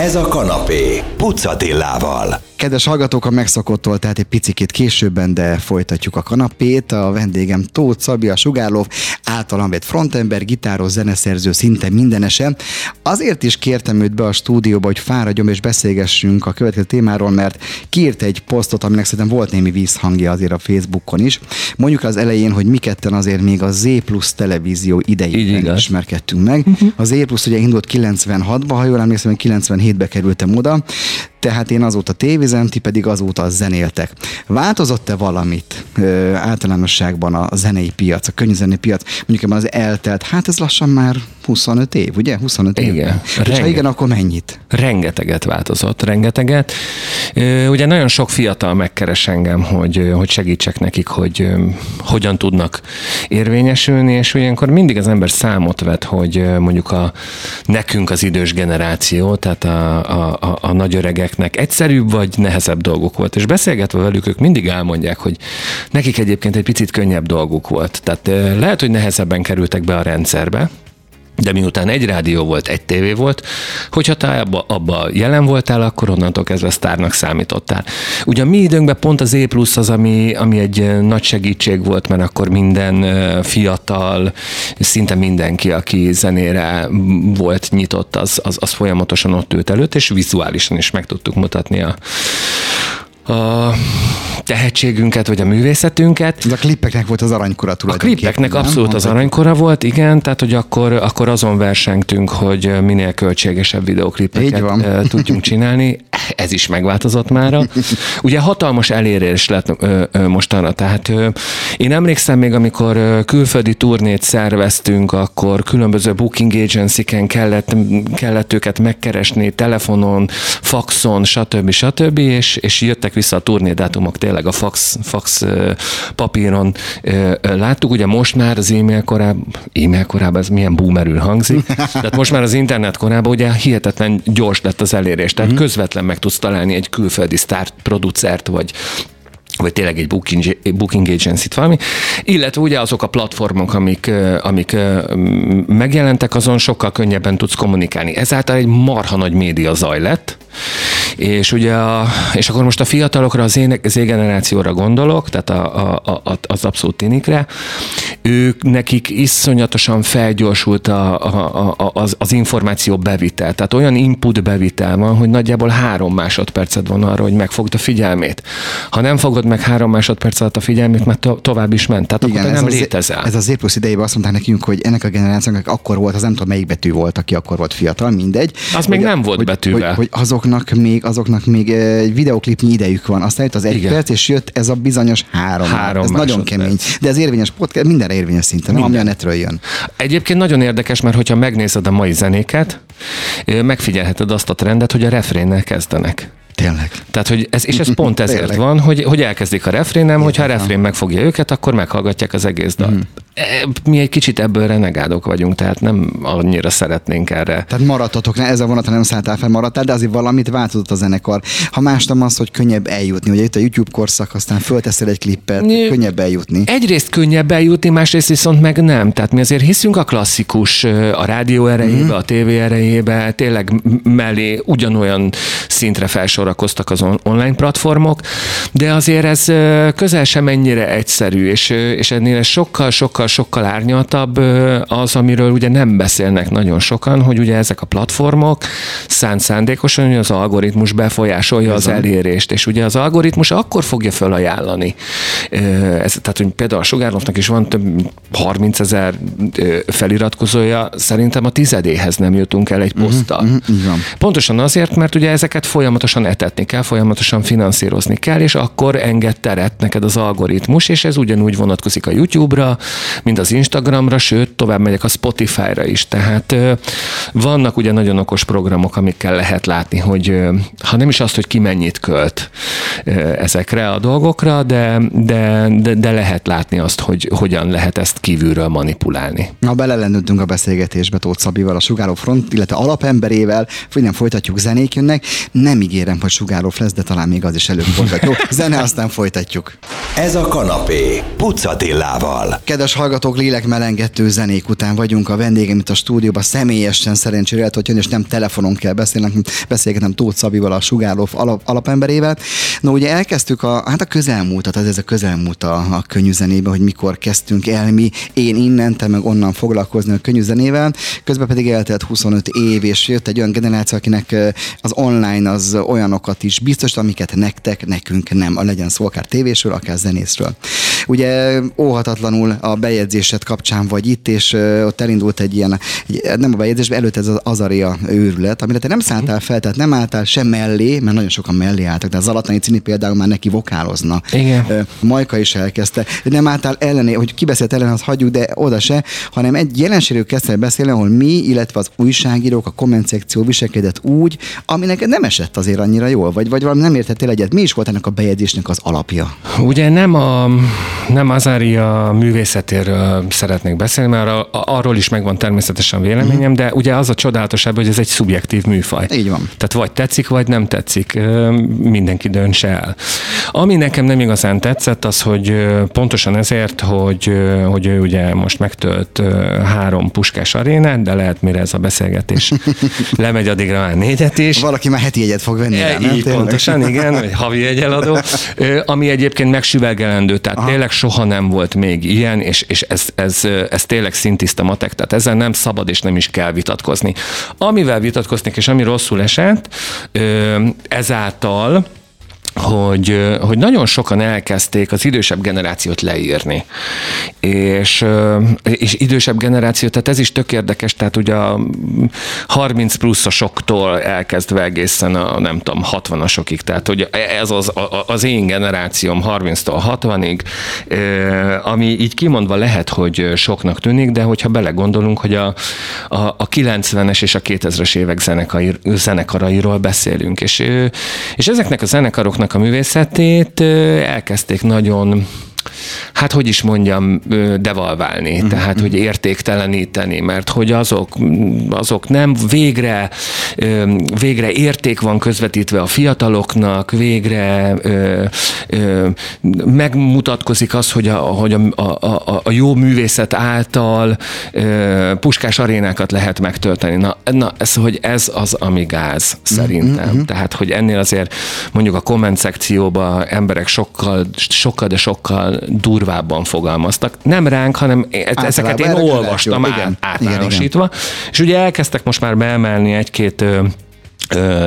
Ez a kanapé, Pucatillával. Kedves hallgatók, a megszokottól, tehát egy picikét későbben, de folytatjuk a kanapét. A vendégem Tóth Szabi, a Sugárlov, általam vett frontember, gitáros, zeneszerző, szinte mindenese. Azért is kértem őt be a stúdióba, hogy fáradjom és beszélgessünk a következő témáról, mert kiírt egy posztot, aminek szerintem volt némi vízhangja azért a Facebookon is. Mondjuk az elején, hogy mi ketten azért még a Z Plus televízió idejében ismerkedtünk meg. Uh-huh. A Z Plus ugye indult 96-ban, ha jól emlékszem, 97-be kerültem oda tehát én azóta tévizem, ti pedig azóta zenéltek. Változott-e valamit ö, általánosságban a zenei piac, a könyvzenei piac? Mondjuk ebben az eltelt, hát ez lassan már 25 év, ugye? 25 év. Igen. És ha igen, akkor mennyit? Rengeteget változott, rengeteget. Ugye nagyon sok fiatal megkeres engem, hogy, hogy segítsek nekik, hogy hogyan tudnak érvényesülni, és olyankor mindig az ember számot vet, hogy mondjuk a nekünk az idős generáció, tehát a, a, a, a nagy öregeknek egyszerűbb vagy nehezebb dolguk volt. És beszélgetve velük, ők mindig elmondják, hogy nekik egyébként egy picit könnyebb dolguk volt. Tehát lehet, hogy nehezebben kerültek be a rendszerbe, de miután egy rádió volt, egy tévé volt, hogyha te abba, abba jelen voltál, akkor onnantól kezdve sztárnak számítottál. Ugye a mi időnkben pont az E plusz az, ami, ami egy nagy segítség volt, mert akkor minden fiatal, szinte mindenki, aki zenére volt nyitott, az, az, az folyamatosan ott ült előtt, és vizuálisan is meg tudtuk mutatni a, a tehetségünket, vagy a művészetünket. Ez a klippeknek volt az aranykora A klippeknek nem? abszolút az aranykora volt, igen, tehát hogy akkor, akkor azon versengtünk, hogy minél költségesebb videoklippeket tudjunk csinálni. Ez is megváltozott már. Ugye hatalmas elérés lett mostanra, tehát én emlékszem még, amikor külföldi turnét szerveztünk, akkor különböző booking agency-ken kellett, kellett őket megkeresni telefonon, faxon, stb. stb. és, és jöttek vissza a turnédátumok tényleg a fax, fax papíron láttuk. Ugye most már az e-mail korában, e-mail korában ez milyen boomerül hangzik, tehát most már az internet korában ugye hihetetlen gyors lett az elérés, tehát uh-huh. közvetlen meg tudsz találni egy külföldi sztár producert, vagy vagy tényleg egy booking, booking agency-t valami, illetve ugye azok a platformok, amik, amik megjelentek, azon sokkal könnyebben tudsz kommunikálni. Ezáltal egy marha nagy média zaj lett, és ugye a, és akkor most a fiatalokra, az én Z generációra gondolok, tehát a, a, a, az abszolút tinikre, ők nekik iszonyatosan felgyorsult a, a, a, az, az információ bevitel. Tehát olyan input bevitel van, hogy nagyjából három másodpercet van arra, hogy megfogd a figyelmét. Ha nem fogod meg három másodperc alatt a figyelmét, mert to- tovább is ment. Tehát Igen, akkor nem ez létezel. Ez az Z plusz idejében azt mondták nekünk, hogy ennek a generációnak akkor volt, az nem tudom melyik betű volt, aki akkor volt fiatal, mindegy. Az hogy, még nem volt hogy, betűvel. Hogy, hogy azoknak még, azoknak még egy videoklipnyi idejük van. Aztán jött az egy Igen. perc, és jött ez a bizonyos három. három ez nagyon kemény. De ez érvényes podcast, mindenre érvényes szinten, nem ami a netről jön. Egyébként nagyon érdekes, mert hogyha megnézed a mai zenéket, megfigyelheted azt a trendet, hogy a refrénnel kezdenek. Tényleg. Tehát, hogy ez, és ez pont ezért Tényleg. van, hogy, hogy elkezdik a refrénem, hogyha a refrén megfogja őket, akkor meghallgatják az egész dalt. Mm. Mi egy kicsit ebből renegádok vagyunk, tehát nem annyira szeretnénk erre. Tehát maradtatok, ne, ez a vonatra nem szálltál fel, maradtál, de azért valamit változott a zenekar. Ha más nem az, hogy könnyebb eljutni, ugye itt a YouTube korszak, aztán fölteszel egy klippet, Ny- könnyebb eljutni. Egyrészt könnyebb eljutni, másrészt viszont meg nem. Tehát mi azért hiszünk a klasszikus, a rádió erejébe, mm. a tévé erejébe, tényleg mellé ugyanolyan szintre felsorol sorakoztak az online platformok, de azért ez közel sem ennyire egyszerű, és, és ennél sokkal, sokkal, sokkal árnyaltabb az, amiről ugye nem beszélnek nagyon sokan, hogy ugye ezek a platformok szánt szándékosan, hogy az algoritmus befolyásolja az elérést, és ugye az algoritmus akkor fogja felajánlani. Ez, tehát, hogy például a Sugárlovnak is van több 30 ezer feliratkozója, szerintem a tizedéhez nem jutunk el egy mhm, poszttal. Uh-huh, uh-huh, Pontosan azért, mert ugye ezeket folyamatosan etetni kell, folyamatosan finanszírozni kell, és akkor enged teret neked az algoritmus, és ez ugyanúgy vonatkozik a YouTube-ra, mint az Instagramra, sőt, tovább megyek a Spotify-ra is. Tehát vannak ugye nagyon okos programok, amikkel lehet látni, hogy ha nem is azt, hogy ki mennyit költ ezekre a dolgokra, de, de, de, de lehet látni azt, hogy hogyan lehet ezt kívülről manipulálni. Na, belelendültünk a beszélgetésbe Tóth Szabival, a Sugáró Front, illetve alapemberével, hogy nem folytatjuk zenék jönnek. Nem ígérem, hogy sugáró lesz, de talán még az is előbb Jó, zene, aztán folytatjuk. Ez a kanapé, Pucatillával. Kedves hallgatók, lélekmelengető zenék után vagyunk a vendégem itt a stúdióban, személyesen szerencsére lehet, hogy jön, és nem telefonon kell beszélni, beszélgetem Tóth Szabival, a Sugárlóf alap, alapemberével. No, ugye elkezdtük a, hát a közelmúltat, az ez a közelmúlt a, a könnyűzenébe, hogy mikor kezdtünk el mi, én innen, te meg onnan foglalkozni a könnyűzenével. Közben pedig eltelt 25 év, és jött egy olyan generáció, akinek az online az olyanokat is biztos, amiket nektek, nekünk nem, a legyen szó akár tévésről, akár zenészről. Ugye óhatatlanul a bejegyzésed kapcsán vagy itt, és ott elindult egy ilyen, egy, nem a bejegyzés, előtt ez az Azaria őrület, amire te nem szálltál fel, tehát nem álltál sem mellé, mert nagyon sokan mellé álltak, de az Alatani Cini például már neki vokálozna. Igen. Majka is elkezdte. Nem álltál ellené, hogy kibeszélt ellen, az hagyjuk, de oda se, hanem egy jelenségről kezdte beszélni, ahol mi, illetve az újságírók, a komment szekció viselkedett úgy, ami neked nem esett azért annyira jól, vagy, vagy valami nem értettél egyet. Mi is volt ennek a bejegyzésnek az alapja? Ugye nem a nem Azária művészetéről szeretnék beszélni, mert arról is megvan természetesen véleményem, de ugye az a csodálatosabb, hogy ez egy szubjektív műfaj. Így van. Tehát vagy tetszik, vagy nem tetszik. Mindenki döntse el. Ami nekem nem igazán tetszett, az, hogy pontosan ezért, hogy, hogy ő ugye most megtölt három puskás arénát, de lehet mire ez a beszélgetés lemegy, addigra már négyet is. Valaki már heti jegyet fog venni. E, így nem, pontosan, igen, vagy havi egyeladó, ami egyébként megsüvegelendő, tehát Aha. tényleg soha nem volt még ilyen, és, és ez, ez, ez tényleg szintiszta matek, tehát ezzel nem szabad és nem is kell vitatkozni. Amivel vitatkoznék, és ami rosszul esett, ezáltal hogy, hogy nagyon sokan elkezdték az idősebb generációt leírni. És, és idősebb generáció, tehát ez is tök érdekes, tehát ugye a 30 pluszosoktól elkezdve egészen a nem tudom, 60-asokig, tehát hogy ez az, az én generációm 30-tól 60-ig, ami így kimondva lehet, hogy soknak tűnik, de hogyha belegondolunk, hogy a, a, a 90-es és a 2000-es évek zenekai, zenekarairól beszélünk, és, és ezeknek a zenekaroknak a művészetét elkezdték nagyon hát hogy is mondjam, devalválni, uh-huh. tehát hogy értékteleníteni, mert hogy azok, azok nem végre, végre érték van közvetítve a fiataloknak, végre megmutatkozik az, hogy a, hogy a, a, a, a jó művészet által puskás arénákat lehet megtölteni. Na, na ez, hogy ez az, ami gáz szerintem. Uh-huh. Tehát, hogy ennél azért mondjuk a komment szekcióban emberek sokkal, sokkal, de sokkal durvábban fogalmaztak. Nem ránk, hanem Általában ezeket én olvastam jó, igen, általánosítva. Igen, igen. És ugye elkezdtek most már beemelni egy-két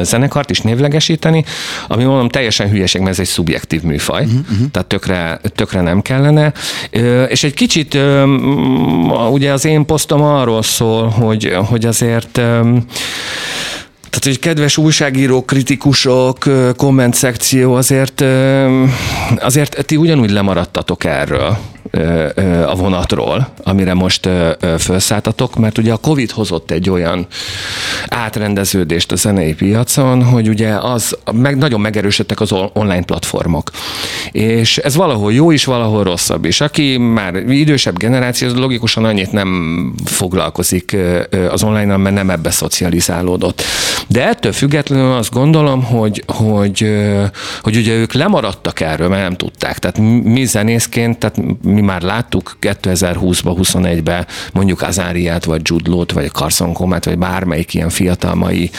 zenekart is névlegesíteni, ami mondom teljesen hülyeség, mert ez egy szubjektív műfaj, uh-huh. tehát tökre, tökre nem kellene. És egy kicsit ugye az én posztom arról szól, hogy, hogy azért tehát, hogy kedves újságírók, kritikusok, komment szekció, azért, azért ti ugyanúgy lemaradtatok erről a vonatról, amire most felszálltatok, mert ugye a Covid hozott egy olyan átrendeződést a zenei piacon, hogy ugye az, meg nagyon megerősödtek az online platformok. És ez valahol jó is, valahol rosszabb is. Aki már idősebb generáció, az logikusan annyit nem foglalkozik az online mert nem ebbe szocializálódott. De ettől függetlenül azt gondolom, hogy, hogy, hogy ugye ők lemaradtak erről, mert nem tudták. Tehát mi zenészként, tehát mi már láttuk 2020-ba, 21-ben mondjuk Azáriát, vagy Judlót, vagy Carson Comet, vagy bármelyik ilyen fiatal mai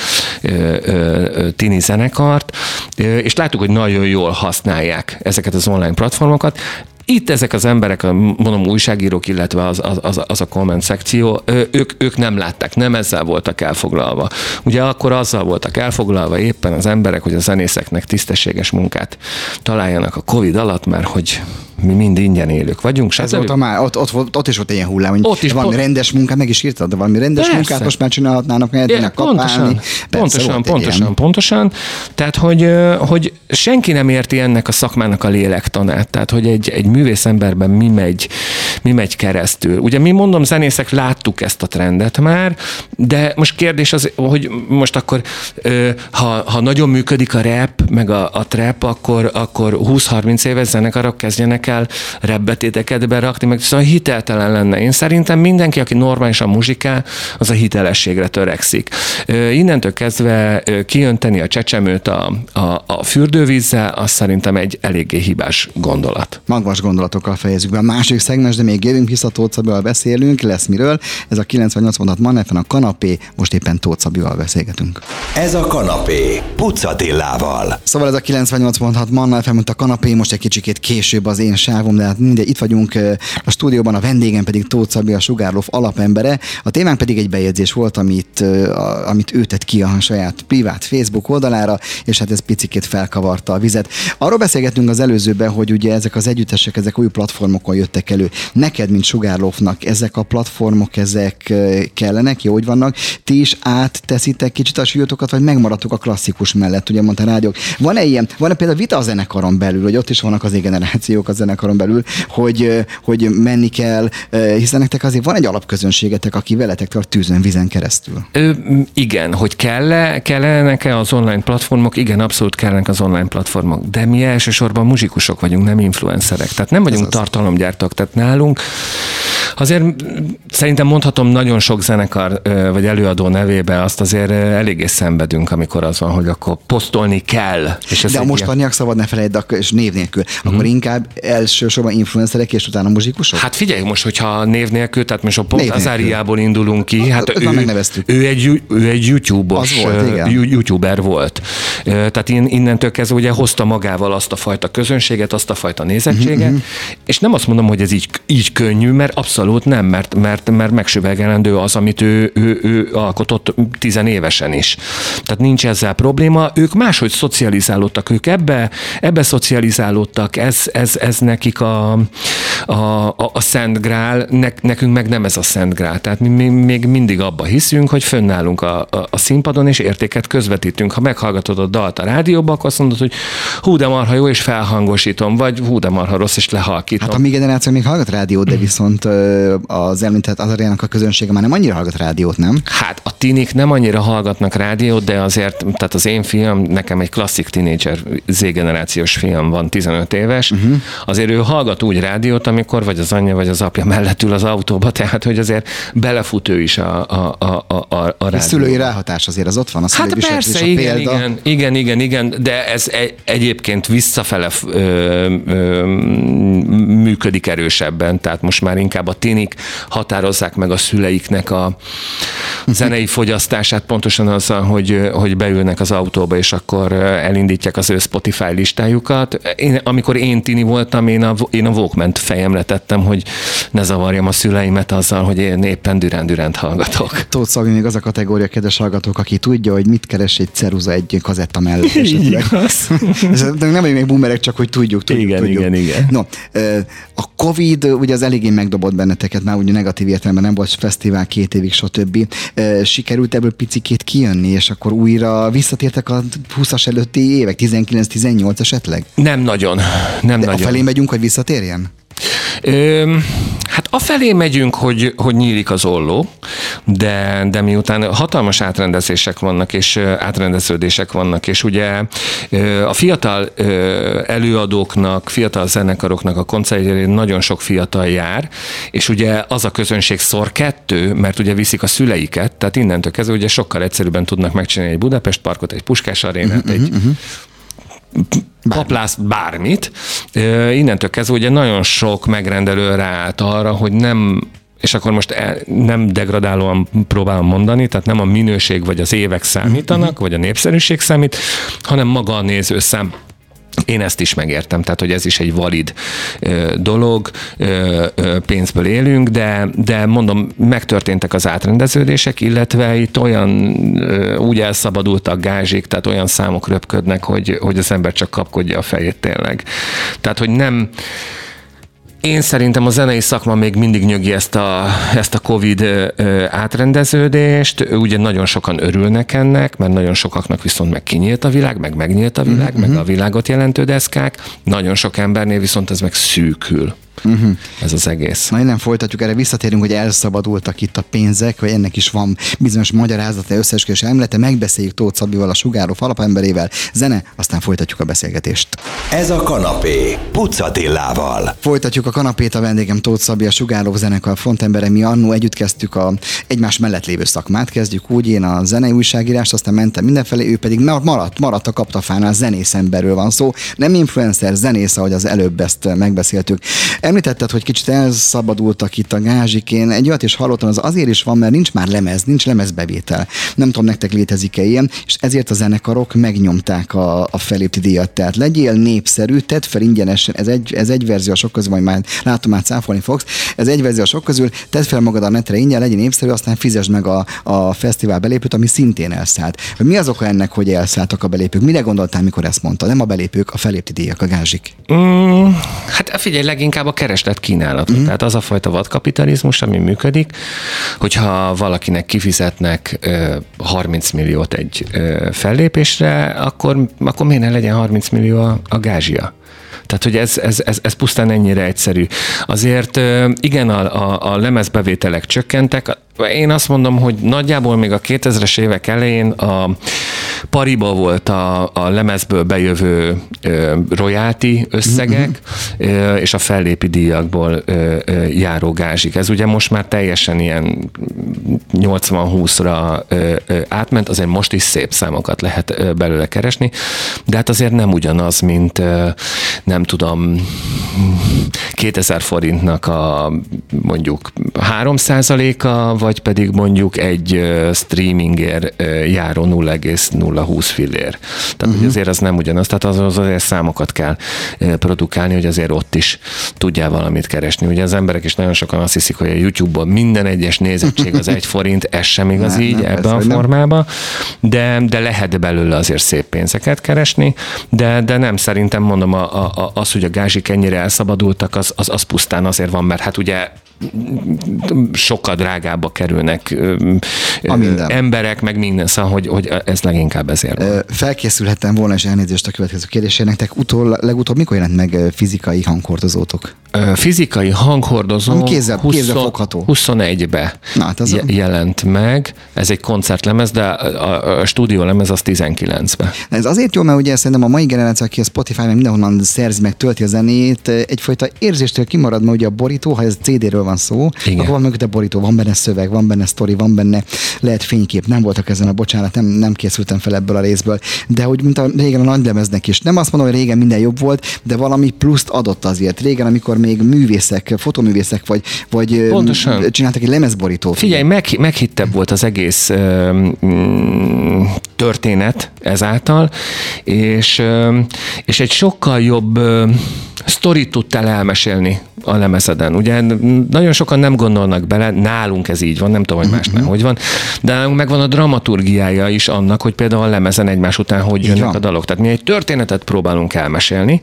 ö, ö, tini zenekart, és láttuk, hogy nagyon jól használják ezeket az online platformokat. Itt ezek az emberek, mondom újságírók, illetve az, az, az a komment szekció, ők, ők nem látták, nem ezzel voltak elfoglalva. Ugye akkor azzal voltak elfoglalva éppen az emberek, hogy a zenészeknek tisztességes munkát találjanak a Covid alatt, mert hogy mi mind ingyen élők vagyunk. Ez volt a már, ott, ott, ott, is volt ilyen hullám, hogy ott is valami pont... rendes munkát, meg is írtad, de valami rendes Persze. munkát most már csinálhatnának, mert ja, Pontosan, Persze, pontosan, pontosan, ilyen. pontosan. Tehát, hogy, hogy senki nem érti ennek a szakmának a lélektanát. Tehát, hogy egy, egy művész emberben mi megy, mi megy keresztül. Ugye mi mondom, zenészek láttuk ezt a trendet már, de most kérdés az, hogy most akkor ha, ha nagyon működik a rap, meg a, a trap, akkor, akkor 20-30 éves zenekarok kezdjenek el rebbetéteket berakni, meg szóval hiteltelen lenne. Én szerintem mindenki, aki normálisan muzsikál, az a hitelességre törekszik. Innentől kezdve kijönteni a csecsemőt a, a, a fürdővízzel, az szerintem egy eléggé hibás gondolat. Magvas gondolatokkal fejezzük be. A másik szegmens, de még jövünk vissza Tóth Szabival beszélünk, lesz miről. Ez a 98 mondat Mannefen a kanapé, most éppen Tóth Szabival beszélgetünk. Ez a kanapé, Pucatillával. Szóval ez a 98 mondat Mannefen, mint a kanapé, most egy kicsikét később az én sávom, de hát mindegy, itt vagyunk a stúdióban, a vendégem pedig Tóth Szabi, a Sugárlóf alapembere. A témánk pedig egy bejegyzés volt, amit, amit ő tett ki a saját privát Facebook oldalára, és hát ez picikét felkavarta a vizet. Arról beszélgettünk az előzőben, hogy ugye ezek az együttesek, ezek új platformokon jöttek elő. Neked, mint Sugárlófnak, ezek a platformok, ezek kellenek, jó, hogy vannak. Ti is átteszitek kicsit a súlyotokat, vagy megmaradtok a klasszikus mellett, ugye mondta rádiók. Van-e ilyen, van-e például vita a zenekaron belül, hogy ott is vannak az generációk a zenekaron belül, hogy, hogy menni kell, hiszen nektek azért van egy alapközönségetek, aki veletek tart tűzön, vizen keresztül. Ö, igen, hogy kell-e, kell-e az online platformok? Igen, abszolút kellenek az online platformok, de mi elsősorban muzsikusok vagyunk, nem influencerek. Tehát nem vagyunk tartalomgyártók, tehát nálunk Azért szerintem mondhatom nagyon sok zenekar vagy előadó nevébe azt azért eléggé szenvedünk, amikor az van, hogy akkor posztolni kell. És De a mostaniak ilyen... szabad ne felejtsd, és név nélkül. Hmm. Akkor inkább elsősorban influencerek és utána muzsikusok? Hát figyelj, most, hogyha név nélkül, tehát most a pont Azáriából indulunk ki, hát ő, ő, egy, ő egy YouTube-os, volt, igen. YouTuber volt. Tehát innentől kezdve ugye hozta magával azt a fajta közönséget, azt a fajta nézettséget, uh-huh. és nem azt mondom, hogy ez így, így könnyű, mert abszolút Abszolút nem, mert, mert, mert megsüvegelendő az, amit ő, ő, ő alkotott tizenévesen is. Tehát nincs ezzel probléma. Ők máshogy szocializálódtak, ők ebbe, ebbe szocializálódtak, ez, ez, ez nekik a, a, a, a szent grál, ne, nekünk meg nem ez a szent grál. Tehát mi, mi még mindig abba hiszünk, hogy fönnállunk a, a, a színpadon, és értéket közvetítünk. Ha meghallgatod a dalt a rádióba, akkor azt mondod, hogy hú de marha jó, és felhangosítom, vagy hú de marha rossz, és lehalkítom. Hát a mi generáció még hallgat rádiót, de viszont az említett Azariának a közönsége már nem annyira hallgat rádiót, nem? Hát a tinik nem annyira hallgatnak rádiót, de azért, tehát az én fiam, nekem egy klasszik tinédzser Z-generációs fiam van, 15 éves, uh-huh. azért ő hallgat úgy rádiót, amikor vagy az anyja, vagy az apja mellett ül az autóba, tehát hogy azért belefut ő is a, a, a, a, a rádióba. A szülői ráhatás azért az ott van, az hát persze, a igen, példa. igen, igen, igen, igen, de ez egy, egyébként visszafele ö, ö, működik erősebben, tehát most már inkább a tinik határozzák meg a szüleiknek a zenei fogyasztását pontosan azzal, hogy, hogy beülnek az autóba, és akkor elindítják az ő Spotify listájukat. Én, amikor én tini voltam, én a, én a walkman fejemre tettem, hogy ne zavarjam a szüleimet azzal, hogy én éppen Düren hallgatok. Tóth Szabi még az a kategória, kedves hallgatók, aki tudja, hogy mit keres egy ceruza egy kazetta mellett. nem vagyunk még boomerek, csak hogy tudjuk, tudjuk. Igen, tudjuk. igen, igen. No, a Covid ugye az eléggé megdobott benneteket, már ugye negatív értelemben nem volt fesztivál két évig, stb. Sikerült ebből picikét kijönni, és akkor újra visszatértek a 20-as előtti évek, 19-18 esetleg? Nem nagyon. Nem De nagyon. A felé megyünk, hogy visszatérjen? Ö, hát afelé megyünk, hogy, hogy nyílik az olló, de, de miután hatalmas átrendezések vannak, és átrendeződések vannak, és ugye a fiatal előadóknak, fiatal zenekaroknak a koncertjére nagyon sok fiatal jár, és ugye az a közönség szor kettő, mert ugye viszik a szüleiket, tehát innentől kezdve ugye sokkal egyszerűbben tudnak megcsinálni egy Budapest parkot, egy Puskás arénát, uh-huh, egy uh-huh paplász bármit. Innentől kezdve ugye nagyon sok megrendelő ráállt arra, hogy nem és akkor most el, nem degradálóan próbálom mondani, tehát nem a minőség vagy az évek számítanak, vagy a népszerűség számít, hanem maga a nézőszám. Én ezt is megértem, tehát hogy ez is egy valid ö, dolog, ö, ö, pénzből élünk, de, de mondom, megtörténtek az átrendeződések, illetve itt olyan ö, úgy elszabadultak gázsik, tehát olyan számok röpködnek, hogy, hogy az ember csak kapkodja a fejét tényleg. Tehát, hogy nem én szerintem a zenei szakma még mindig nyögi ezt a, ezt a Covid átrendeződést. Ugye nagyon sokan örülnek ennek, mert nagyon sokaknak viszont meg kinyílt a világ, meg megnyílt a világ, mm-hmm. meg mhm. a világot jelentő deszkák. Nagyon sok embernél viszont ez meg szűkül. Uh-huh. Ez az egész. Na innen folytatjuk, erre visszatérünk, hogy elszabadultak itt a pénzek, vagy ennek is van bizonyos magyarázata, összeesküvés elmélete. Megbeszéljük Tóth Szabival, a Sugáró alapemberével. Zene, aztán folytatjuk a beszélgetést. Ez a kanapé, Pucatillával. Folytatjuk a kanapét, a vendégem Tóth Szabi, a Sugáró zenekar frontembere. Mi annó együtt kezdtük a egymás mellett lévő szakmát. Kezdjük úgy, én a zenei újságírást, aztán mentem mindenfelé, ő pedig maradt, maradt a kaptafánál, zenész emberről van szó. Nem influencer, zenész, ahogy az előbb ezt megbeszéltük említetted, hogy kicsit elszabadultak itt a gázsik. Én egy olyat is hallottam, az azért is van, mert nincs már lemez, nincs lemezbevétel. Nem tudom, nektek létezik-e ilyen, és ezért a zenekarok megnyomták a, a felépti díjat. Tehát legyél népszerű, tedd fel ingyenesen, ez egy, ez egy verzió a sok közül, majd már látom, már cáfolni fogsz, ez egy verzió a sok közül, tedd fel magad a netre ingyen, legyen népszerű, aztán fizesd meg a, a fesztivál belépőt, ami szintén elszállt. Mi az oka ennek, hogy elszálltak a belépők? Mire gondoltál, mikor ezt mondta? Nem a belépők, a felépti díjak, a gázsik. Mm, hát figyelj, leginkább a kereslet kínálat. Mm. Tehát az a fajta vadkapitalizmus, ami működik, hogyha valakinek kifizetnek ö, 30 milliót egy ö, fellépésre, akkor, akkor miért ne legyen 30 millió a, a gázsia? Tehát, hogy ez, ez, ez, ez pusztán ennyire egyszerű. Azért igen, a, a, a lemezbevételek csökkentek, én azt mondom, hogy nagyjából még a 2000-es évek elején a pariba volt a, a lemezből bejövő ö, royalty összegek, ö, és a fellépi díjakból ö, ö, járó gázsik. Ez ugye most már teljesen ilyen 80-20-ra ö, ö, átment, azért most is szép számokat lehet ö, belőle keresni, de hát azért nem ugyanaz, mint ö, nem tudom 2000 forintnak a mondjuk 3 a vagy pedig mondjuk egy streamingért járó 0,020 fillér. Tehát uh-huh. azért az nem ugyanaz, tehát az, az azért számokat kell produkálni, hogy azért ott is tudjál valamit keresni. Ugye az emberek is nagyon sokan azt hiszik, hogy a YouTube-ban minden egyes nézettség az egy forint, ez sem igaz nem, így nem, ebben a formában, de, de lehet belőle azért szép pénzeket keresni, de, de nem szerintem mondom, a, a, az, hogy a gázsik ennyire elszabadultak, az, az, az pusztán azért van, mert hát ugye sokkal drágábbak kerülnek a minden. emberek, meg minden, szóval, hogy, hogy ez leginkább ezért van. Felkészülhettem volna, és elnézést a következő kérdésére. Nektek utol, legutóbb mikor jelent meg fizikai hanghordozótok? Fizikai hanghordozó kézzel, 20, kézzel fogható. 21-be Na, hát az jelent meg. Ez egy koncertlemez, de a, a stúdiólemez az 19-be. Ez azért jó, mert ugye szerintem a mai generáció, aki a Spotify meg mindenhonnan szerzi meg, tölti a zenét, egyfajta érzéstől kimarad, mert ugye a borító, ha ez CD-ről van szó, Igen. akkor van mögötte borító, van benne szöveg, van benne sztori, van benne lehet fénykép. Nem voltak ezen a bocsánat, nem, nem készültem fel ebből a részből. De hogy mint a régen a nagylemeznek is. Nem azt mondom, hogy régen minden jobb volt, de valami pluszt adott azért. Régen, amikor még művészek, fotoművészek vagy, vagy Pontosan. csináltak egy lemezborító. Figyelj, meg, meghittebb volt az egész mm, történet ezáltal, és, és egy sokkal jobb sztorit tudtál elmesélni a lemezeden. Ugye nagyon sokan nem gondolnak bele, nálunk ez így van, nem tudom, hogy másnál uh-huh. hogy van, de nálunk megvan a dramaturgiája is annak, hogy például a lemezen egymás után hogy jönnek van. a dalok. Tehát mi egy történetet próbálunk elmesélni,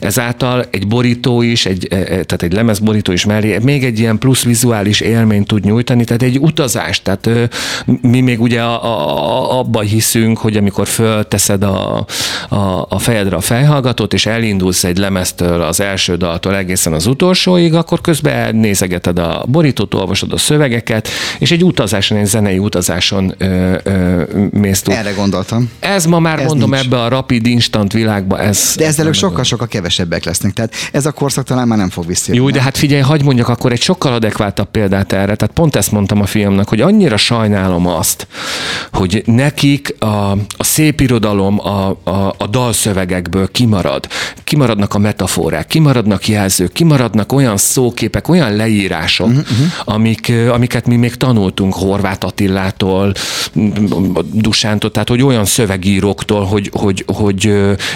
ezáltal egy borító is, egy, e, e, tehát egy lemezborító is mellé még egy ilyen plusz vizuális élményt tud nyújtani, tehát egy utazás. Tehát mi még ugye a, a, abba hiszünk, hogy amikor fölteszed a, a, a fejedre a fejhallgatót, és elindulsz egy lemeztől, az első daltól egészen az utolsó, utolsóig, akkor közben nézegeted a borítót, olvasod a szövegeket, és egy utazáson, egy zenei utazáson ö, ö, mész túl. Erre gondoltam. Ez ma már ez mondom nincs. ebbe a rapid instant világba. Ez, de ezzel ők sokkal-sokkal kevesebbek lesznek. Tehát ez a korszak talán már nem fog visszajönni. Jó, de hát figyelj, hagyd mondjak akkor egy sokkal adekváltabb példát erre. Tehát pont ezt mondtam a fiamnak, hogy annyira sajnálom azt, hogy nekik a, a szép irodalom a, a, a dalszövegekből kimarad. Kimaradnak a metaforák, kimaradnak jelzők, kimaradnak olyan szóképek, olyan leírások, uh-huh. Amik, amiket mi még tanultunk Horváth Attilától, Dusántól, tehát hogy olyan szövegíróktól, hogy, hogy, hogy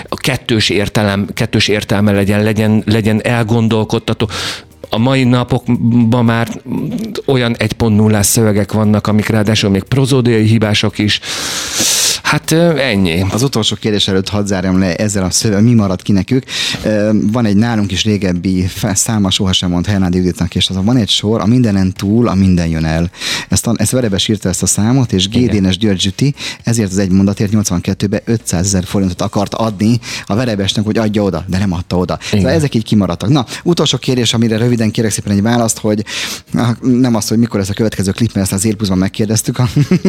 a kettős értelem, kettős értelme legyen, legyen, legyen elgondolkodtató a mai napokban már olyan 1.0-ás szövegek vannak, amik ráadásul még prozódiai hibások is. Hát ennyi. Az utolsó kérdés előtt hadd zárjam le ezzel a szöveg, mi maradt ki nekük. Van egy nálunk is régebbi száma, sohasem mond Hernádi Juditnak, és az van egy sor, a mindenen túl, a minden jön el. Ezt, a, ezt Verebes írta ezt a számot, és Gédénes György Zsüti ezért az egy mondatért 82-ben 500 ezer forintot akart adni a Verebesnek, hogy adja oda, de nem adta oda. Szóval ezek így kimaradtak. Na, utolsó kérdés, amire röviden kérek szépen egy választ, hogy nem az, hogy mikor ez a következő klip, mert ezt az Élpluszban megkérdeztük.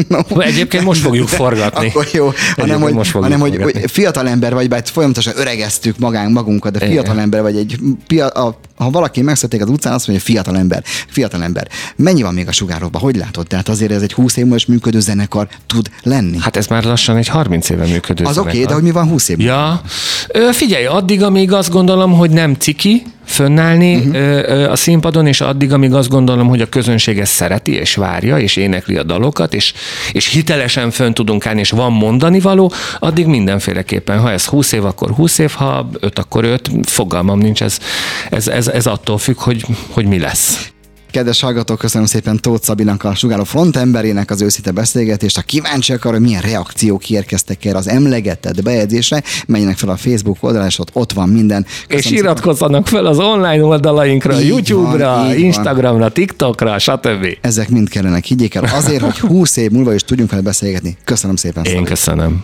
no. Egyébként most fogjuk forgatni. Akkor jó, hanem, hogy, hanem hogy, hogy fiatal ember vagy, bár folyamatosan öregeztük magánk, magunkat, de fiatal Igen. ember vagy egy, a, ha valaki megszületik az utcán, azt mondja, fiatal ember, fiatal ember. Mennyi van még a sugárokban? Hogy látod? Tehát azért ez egy 20 év múlva működő zenekar tud lenni. Hát ez már lassan egy 30 éve működő Az oké, okay, de hogy mi van 20 év Ja, figyelj, addig, amíg azt gondolom, hogy nem ciki, fönnállni uh-huh. a színpadon, és addig, amíg azt gondolom, hogy a közönség ezt szereti, és várja, és énekli a dalokat, és, és hitelesen fönn tudunk állni, és van mondani való, addig mindenféleképpen, ha ez 20 év, akkor 20 év, ha 5, akkor 5, fogalmam nincs, ez, ez, ez, ez attól függ, hogy, hogy mi lesz. Kedves hallgatók, köszönöm szépen Tóth Szabinak, a Sugáró frontemberének az őszinte beszélgetést. A kíváncsiak arra, hogy milyen reakciók érkeztek erre az emlegetett bejegyzésre, menjenek fel a Facebook oldalra, és ott, ott van minden. Köszönöm és iratkozzanak fel az online oldalainkra, így YouTube-ra, van, Instagramra, van. TikTokra, stb. Ezek mind kellenek, higgyék el, azért, hogy 20 év múlva is tudjunk vele beszélgetni. Köszönöm szépen. Én Szabi. köszönöm.